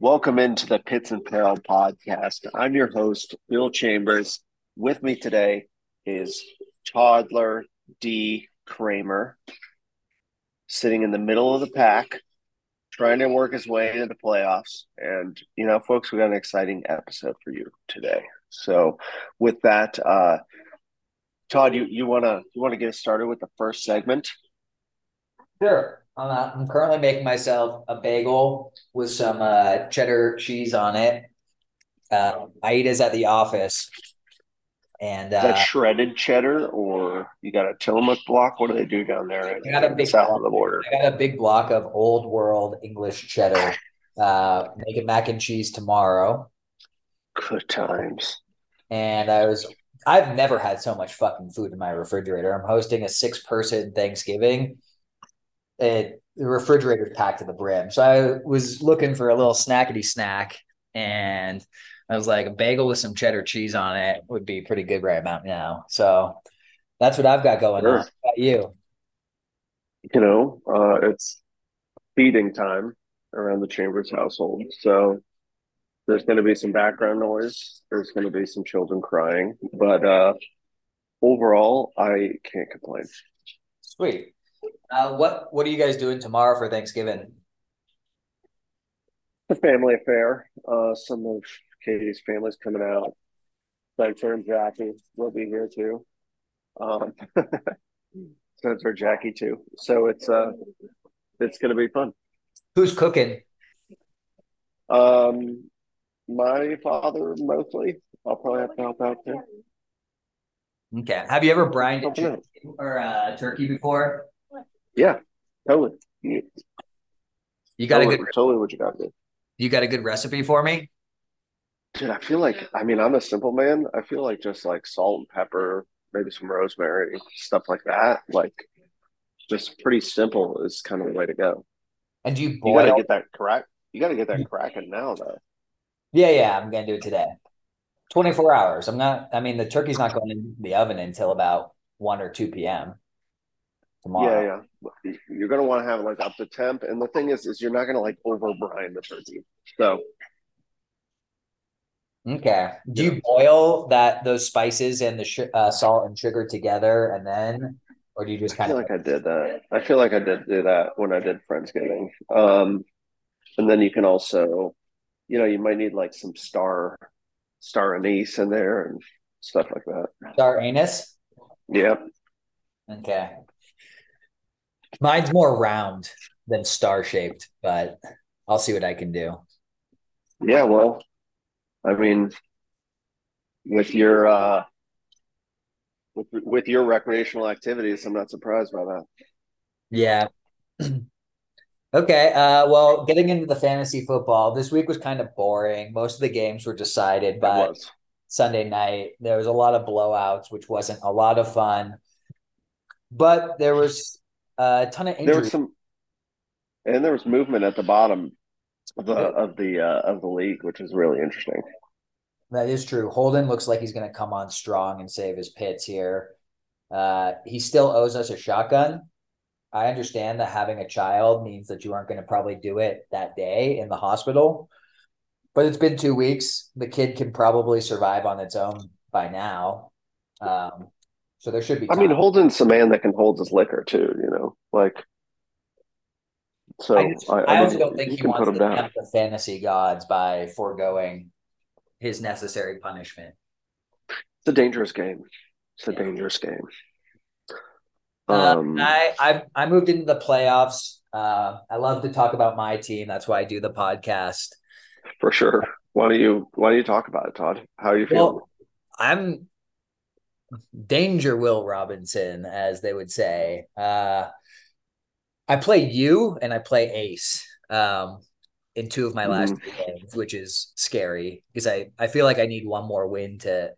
Welcome into the Pits and Peril podcast. I'm your host, Bill Chambers. With me today is Toddler D. Kramer, sitting in the middle of the pack, trying to work his way into the playoffs. And, you know, folks, we got an exciting episode for you today. So, with that, uh, Todd, you, you wanna you wanna get us started with the first segment? Sure. I'm, uh, I'm currently making myself a bagel with some uh, cheddar cheese on it. Uh, I eat is at the office, and Is that uh, shredded cheddar or you got a Tillamook block? What do they do down there in, I got a the big south block. of the border? I got a big block of old world English cheddar. Uh, making mac and cheese tomorrow, Good times. and I was I've never had so much fucking food in my refrigerator. I'm hosting a six person Thanksgiving. It the refrigerator's packed to the brim. So I was looking for a little snackety snack, and I was like, a bagel with some cheddar cheese on it would be pretty good right about now. So that's what I've got going Sure. on. About you? You know, uh, it's feeding time around the Chambers household. So there's going to be some background noise. There's going to be some children crying. But uh, overall, I can't complain. Sweet. Uh, what What are you guys doing tomorrow for Thanksgiving? The family affair. Uh, some of Katie's family's coming out. Spencer and Jackie will be here too. Um, Spencer, Jackie too. So it's uh, it's going to be fun. Who's cooking? Um, my father mostly. I'll probably have to help out too. Okay. Have you ever brined a or uh, turkey before? Yeah, totally. You, got a good totally what you got do. You got a good recipe for me? Dude, I feel like I mean I'm a simple man. I feel like just like salt and pepper, maybe some rosemary, stuff like that. Like just pretty simple is kind of the way to go. And do you You got to get that crack. You got to get that cracking now, though. Yeah, yeah, I'm gonna do it today. 24 hours. I'm not, I mean, the turkey's not going in the oven until about 1 or 2 p.m. tomorrow. Yeah, yeah. You're gonna want to have like up to temp, and the thing is, is you're not gonna like over brine the turkey. So Okay. Do you boil that those spices and the sh uh, salt and sugar together and then, or do you just I kind feel of like I did that. I feel like I did do that when I did Friendsgiving. Um, and then you can also, you know, you might need like some star, star anise in there and stuff like that. Star anise? Yep. Okay. Mine's more round than star shaped, but I'll see what I can do. Yeah. Well, I mean, with your uh, with with your recreational activities, I'm not surprised by that. Yeah. Okay. Uh, well, getting into the fantasy football, this week was kind of boring. Most of the games were decided by. Sunday night. There was a lot of blowouts, which wasn't a lot of fun, but there was a ton of There was some, and there was movement at the bottom of the of the uh, of the league, which is really interesting. That is true. Holden looks like he's going to come on strong and save his pits here. Uh, he still owes us a shotgun. I understand that having a child means that you aren't going to probably do it that day in the hospital, but it's been two weeks. The kid can probably survive on its own by now. Um, so there should be I mean, time. Holden's a man that can hold his liquor too. You know, like so. I just, I, I also mean, don't think he wants to down. tempt the fantasy gods by foregoing his necessary punishment. It's a dangerous game. It's a Yeah. dangerous game. Uh, Um, I, I I moved into the playoffs. Uh, I love to talk about my team. That's why I do the podcast. for sure. Why don't you Why don't you talk about it, Todd? How are you feeling? Well, I'm Danger Will Robinson, as they would say. Uh, I play you and I play Ace um, in two of my last Mhm. three games, which is scary because I, I feel like I need one more win to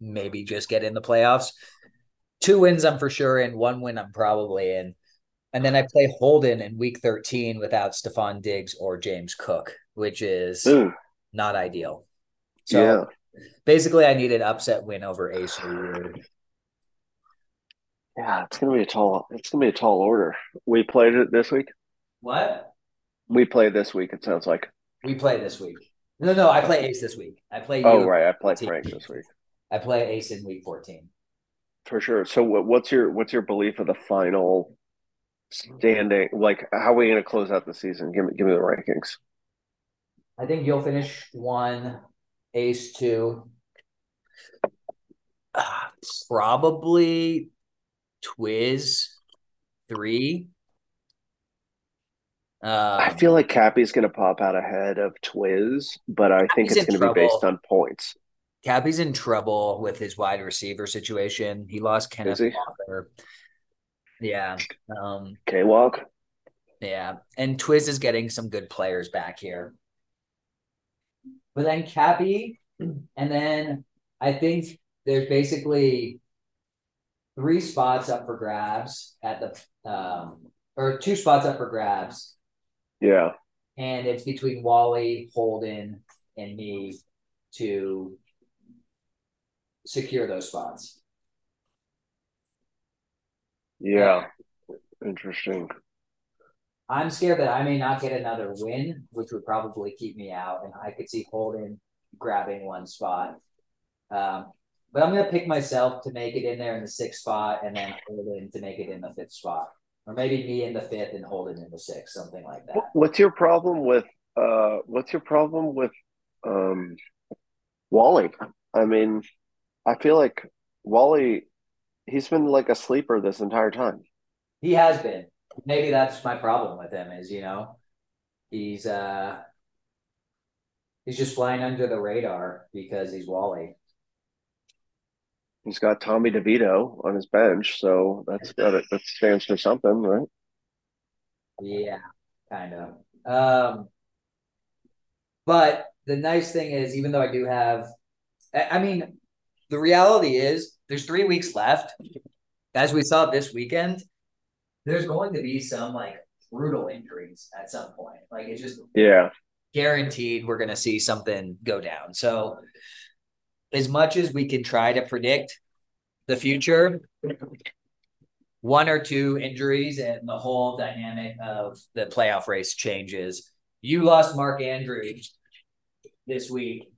maybe just get in the playoffs. Two wins I'm for sure in, one win I'm probably in. And then I play Holden in week 13 without Stefon Diggs or James Cook, which is Ooh, not ideal. So yeah. Basically, I need an upset win over Ace. Yeah, it's gonna be a tall. It's gonna be a tall order. We played it this week. What? We play this week. It sounds like. We play this week. No, no, I play Ace this week. I play. Oh, right. I play Frank this week. I play Ace in week fourteen. For sure. So, what's your what's your belief of the final standing? Like, how are we going to close out the season? Give me give me the rankings. I think you'll finish one, Ace two, uh, probably Twiz three. Um, I feel like Cappy's going to pop out ahead of Twiz, but I think it's going to be based on points. Cappy's in trouble with his wide receiver situation. He lost Kenneth he? Walker. Yeah. Um, K Walk. Yeah. And Twiz is getting some good players back here. But then Cappy, and then I think there's basically three spots up for grabs at the um or two spots up for grabs. Yeah. And it's between Wally, Holden, and me to secure those spots. Yeah. Interesting. I'm scared that I may not get another win, which would probably keep me out, and I could see Holden grabbing one spot. Um, but I'm gonna pick myself to make it in there in the sixth spot, and then Holden to make it in the fifth spot, or maybe me in the fifth and Holden in the sixth, something like that. What's your problem with uh? What's your problem with um, Wally? I mean, I feel like Wally, he's been like a sleeper this entire time. He has been. Maybe that's my problem with him. Is you know, he's uh, he's just flying under the radar because he's Wally. He's got Tommy DeVito on his bench, so that's that. That stands for something, right? Yeah, kind of. Um, but the nice thing is, even though I do have, I mean, the reality is there's three weeks left. As we saw this weekend, there's going to be some like brutal injuries at some point. Like it's just yeah guaranteed we're going to see something go down. So as much as we can try to predict the future, one or two injuries and the whole dynamic of the playoff race changes. You lost Mark Andrews this week.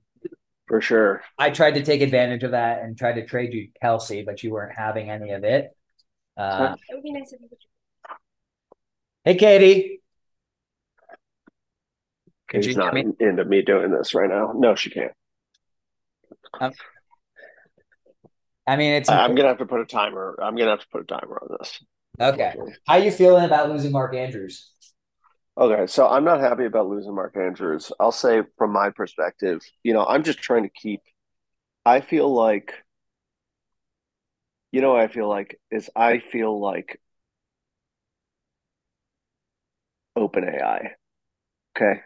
For sure. I tried to take advantage of that and tried to trade you Kelce, but you weren't having any of it. Uh, it would be nice if you Hey, Katie. Katie's not into me doing this right now. No, she can't. Um, I mean, it's. I'm gonna have to put a timer. I'm gonna have to put a timer on this. Okay. How you feeling about losing Mark Andrews? Okay, so I'm not happy about losing Mark Andrews. I'll say from my perspective, you know, I'm just trying to keep. I feel like, you know, I feel like is I feel like OpenAI. Okay.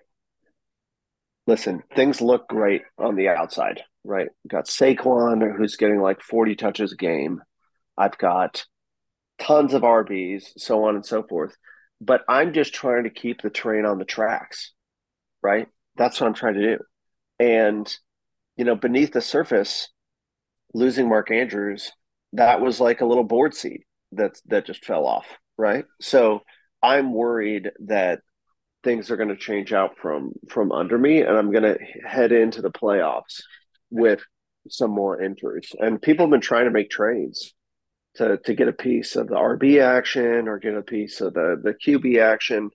Listen, things look great on the outside right? got Saquon, who's getting like 40 touches a game. I've got tons of RBs, so on and so forth. But I'm just trying to keep the train on the tracks, right? That's what I'm trying to do. And, you know, beneath the surface, losing Mark Andrews, that was like a little board seat that that just fell off, right? So I'm worried that things are going to change out from from under me and I'm going to head into the playoffs with some more injuries. And people have been trying to make trades to to get a piece of the RB action or get a piece of the the QB action.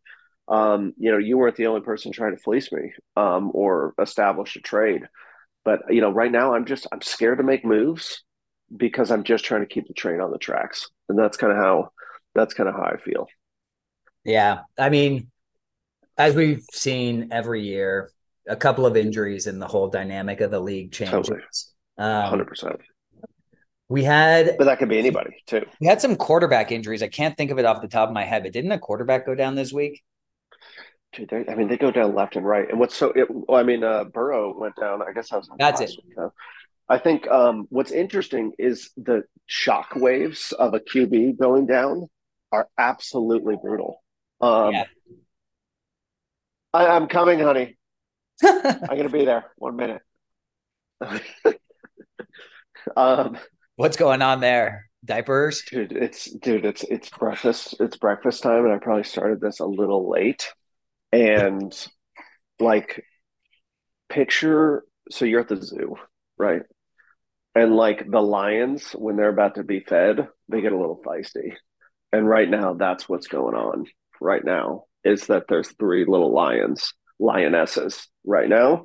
Um, you know, you weren't the only person trying to fleece me um, or establish a trade. But you know, right now I'm just I'm scared to make moves because I'm just trying to keep the train on the tracks, and that's kind of how that's kind of how I feel. Yeah, I mean, as we've seen every year, a couple of injuries and the whole dynamic of the league changes. Totally. Um, Hundred percent. We had, but that could be anybody too. We had some quarterback injuries. I can't think of it off the top of my head, but didn't a quarterback go down this week? Dude, I mean, they go down left and right. And what's so? It, well, I mean, uh, Burrow went down. I guess that was that's it. Week, huh? I think um, what's interesting is the shock waves of a QB going down are absolutely brutal. Um, yeah. I, I'm coming, honey. I'm gonna be there. One minute. um, What's going on there? Diapers, dude. It's dude. It's it's breakfast. It's breakfast time, and I probably started this a little late. And like picture so you're at the zoo, right? And like the lions, when they're about to be fed, they get a little feisty. And right now, that's what's going on right now is that there's three little lions, lionesses right now.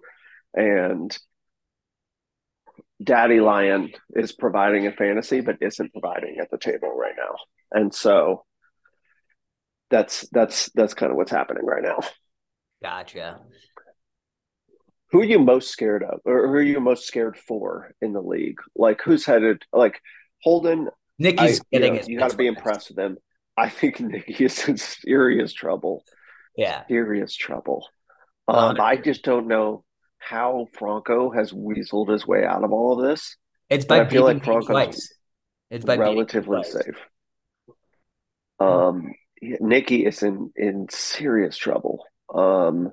And daddy lion is providing a fantasy, but isn't providing at the table right now. And so that's that's that's kind of what's happening right now. Gotcha. Who are you most scared of, or who are you most scared for in the league? Like who's headed? Like Holden. Nicky's I, getting you, know, you got to be impressed with him. I think Nikki is in serious trouble. Yeah, serious trouble. Um, I just don't know how Franco has weaseled his way out of all of this. It's by I feel like Franco's It's by relatively safe. Um, Nicky is in in serious trouble. Um,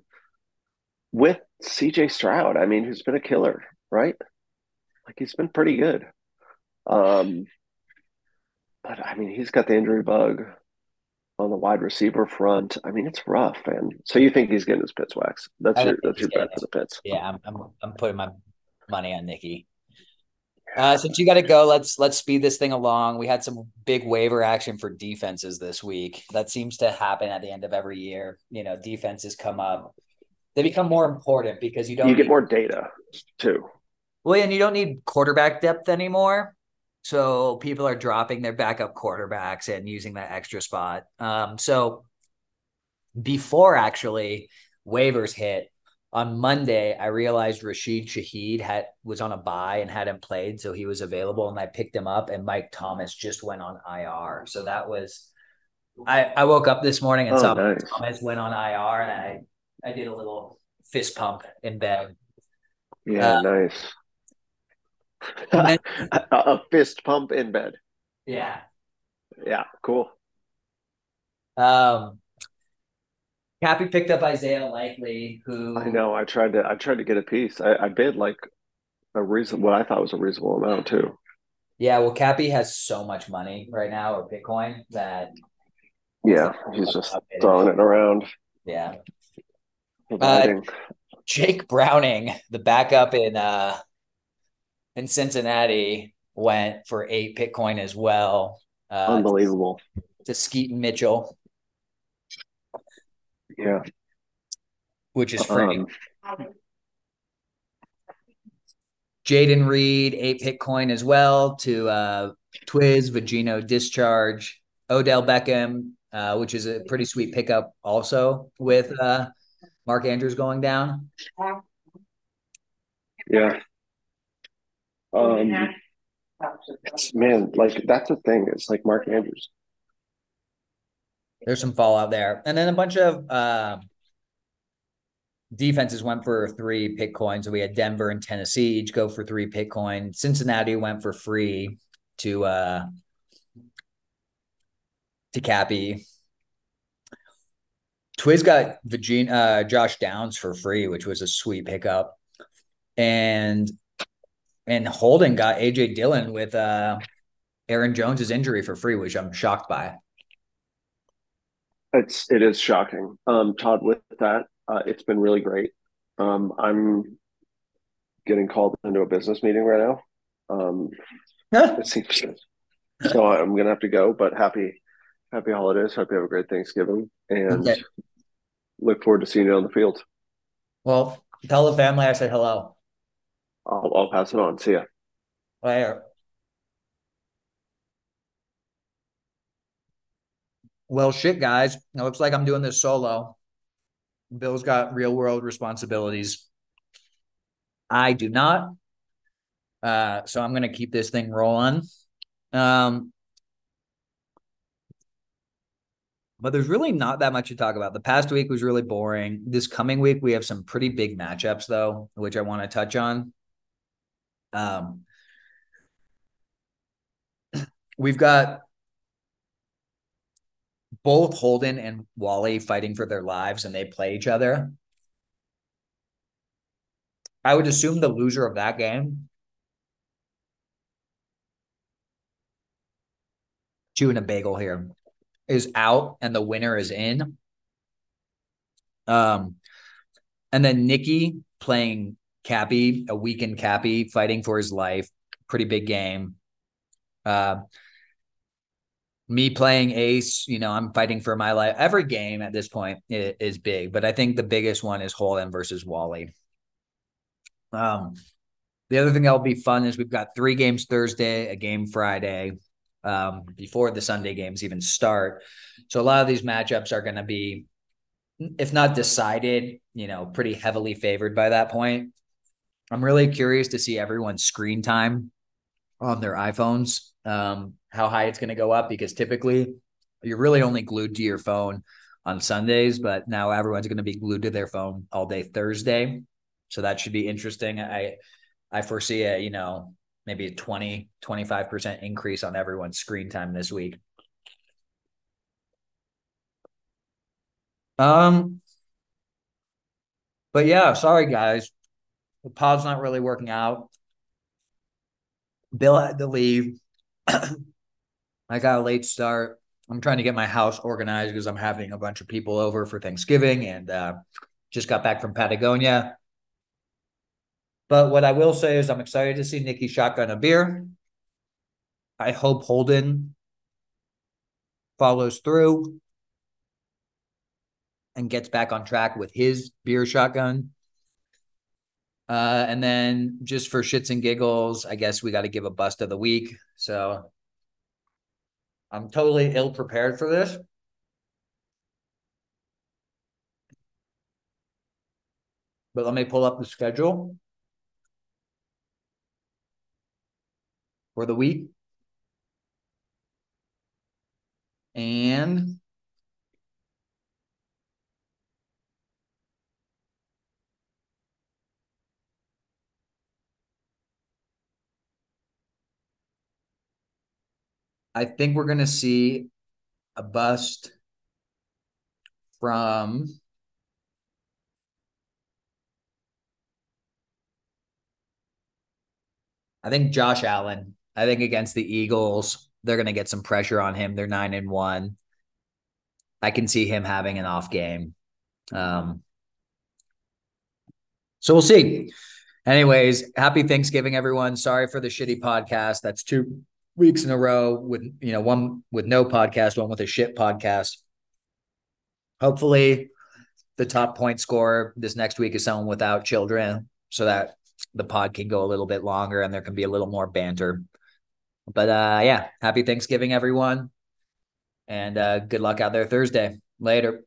with CJ Stroud, I mean, who's been a killer, right? Like he's been pretty good. Um, but I mean, he's got the injury bug on the wide receiver front. I mean, it's rough, man. So you think he's getting his pits waxed? That's your that's your bet for the pits. Yeah, I'm, I'm I'm putting my money on Nikki. Uh, since you got to go, let's let's speed this thing along. We had some big waiver action for defenses this week. That seems to happen at the end of every year. You know, defenses come up. They become more important because you don't. You get need, more data too. Well, and you don't need quarterback depth anymore. So people are dropping their backup quarterbacks and using that extra spot. Um, so before actually waivers hit on Monday, I realized Rashid Shaheed had was on a buy and hadn't played, so he was available, and I picked him up. And Mike Thomas just went on IR, so that was. I, I woke up this morning and oh, saw nice. Thomas went on IR, and I I did a little fist pump in bed. Yeah, uh, nice a, a fist pump in bed. Yeah. Yeah, cool. Um, Cappy picked up Isaiah Likely, who I know. I tried to. I tried to get a piece. I, I bid like a reason. What I thought was a reasonable amount too. Yeah, well, Cappy has so much money right now, or Bitcoin, that yeah, he's just throwing it around. Yeah. Uh, Jake Browning, the backup in uh, in Cincinnati went for eight Bitcoin as well. Uh, Unbelievable. To, Keaton Mitchell. Yeah. Which is free. Um, Jayden Reed, eight Bitcoin as well to uh, Twiz, Vagino Discharge, Odell Beckham, uh, which is a pretty sweet pickup also with uh, Mark Andrews going down. Yeah. Um, man, like that's the thing. It's like Mark Andrews. There's some fallout there, and then a bunch of uh, defenses went for three pick coins. we had Denver and Tennessee each go for three Bitcoin. Cincinnati went for free to uh, to Cappy. Twiz got Virginia, uh, Josh Downs for free, which was a sweet pickup. And and Holden got AJ Dillon with uh, Aaron Jones's injury for free, which I'm shocked by. It's it is shocking, um, Todd. With that, uh, it's been really great. Um, I'm getting called into a business meeting right now. Um, it seems so. I'm gonna have to go, but happy happy holidays. Hope you have a great Thanksgiving, and okay. look forward to seeing you on the field. Well, tell the family I said hello. I'll, I'll pass it on. See ya. Later. Well, shit, guys. It looks like I'm doing this solo. Bill's got real world responsibilities. I do not. Uh, so I'm going to keep this thing rolling. Um, but there's really not that much to talk about. The past week was really boring. This coming week, we have some pretty big matchups, though, which I want to touch on. Um, we've got both Holden and Wally fighting for their lives and they play each other. I would assume the loser of that game chewing a bagel here is out and the winner is in. Um and then Nikki playing Cappy, a weakened Cappy fighting for his life. Pretty big game. Uh, me playing ace, you know, I'm fighting for my life. Every game at this point is, is big, but I think the biggest one is Holden versus Wally. Um, the other thing that'll be fun is we've got three games Thursday, a game Friday, um, before the Sunday games even start. So a lot of these matchups are going to be, if not decided, you know, pretty heavily favored by that point. I'm really curious to see everyone's screen time on their iPhones um, how high it's going to go up because typically you're really only glued to your phone on Sundays, but now everyone's going to be glued to their phone all day Thursday. So that should be interesting. I I foresee a, you know, maybe a 20, 25% increase on everyone's screen time this week. Um but yeah, sorry guys. The pod's not really working out. Bill had to leave. I got a late start. I'm trying to get my house organized because I'm having a bunch of people over for Thanksgiving and uh, just got back from Patagonia. But what I will say is I'm excited to see Nikki shotgun a beer. I hope Holden follows through and gets back on track with his beer shotgun. Uh, and then just for shits and giggles, I guess we got to give a bust of the week. So I'm totally ill prepared for this. But let me pull up the schedule for the week. And I think we're going to see a bust from I think Josh Allen. I think against the Eagles, they're going to get some pressure on him. They're nine and one. I can see him having an off game. Um, so we'll see. Anyways, happy Thanksgiving, everyone. Sorry for the shitty podcast. That's two weeks in a row with you know one with no podcast, one with a shit podcast. Hopefully, the top point scorer this next week is someone without children, so that the pod can go a little bit longer and there can be a little more banter. But uh, yeah, happy Thanksgiving, everyone, and uh, good luck out there Thursday. Later.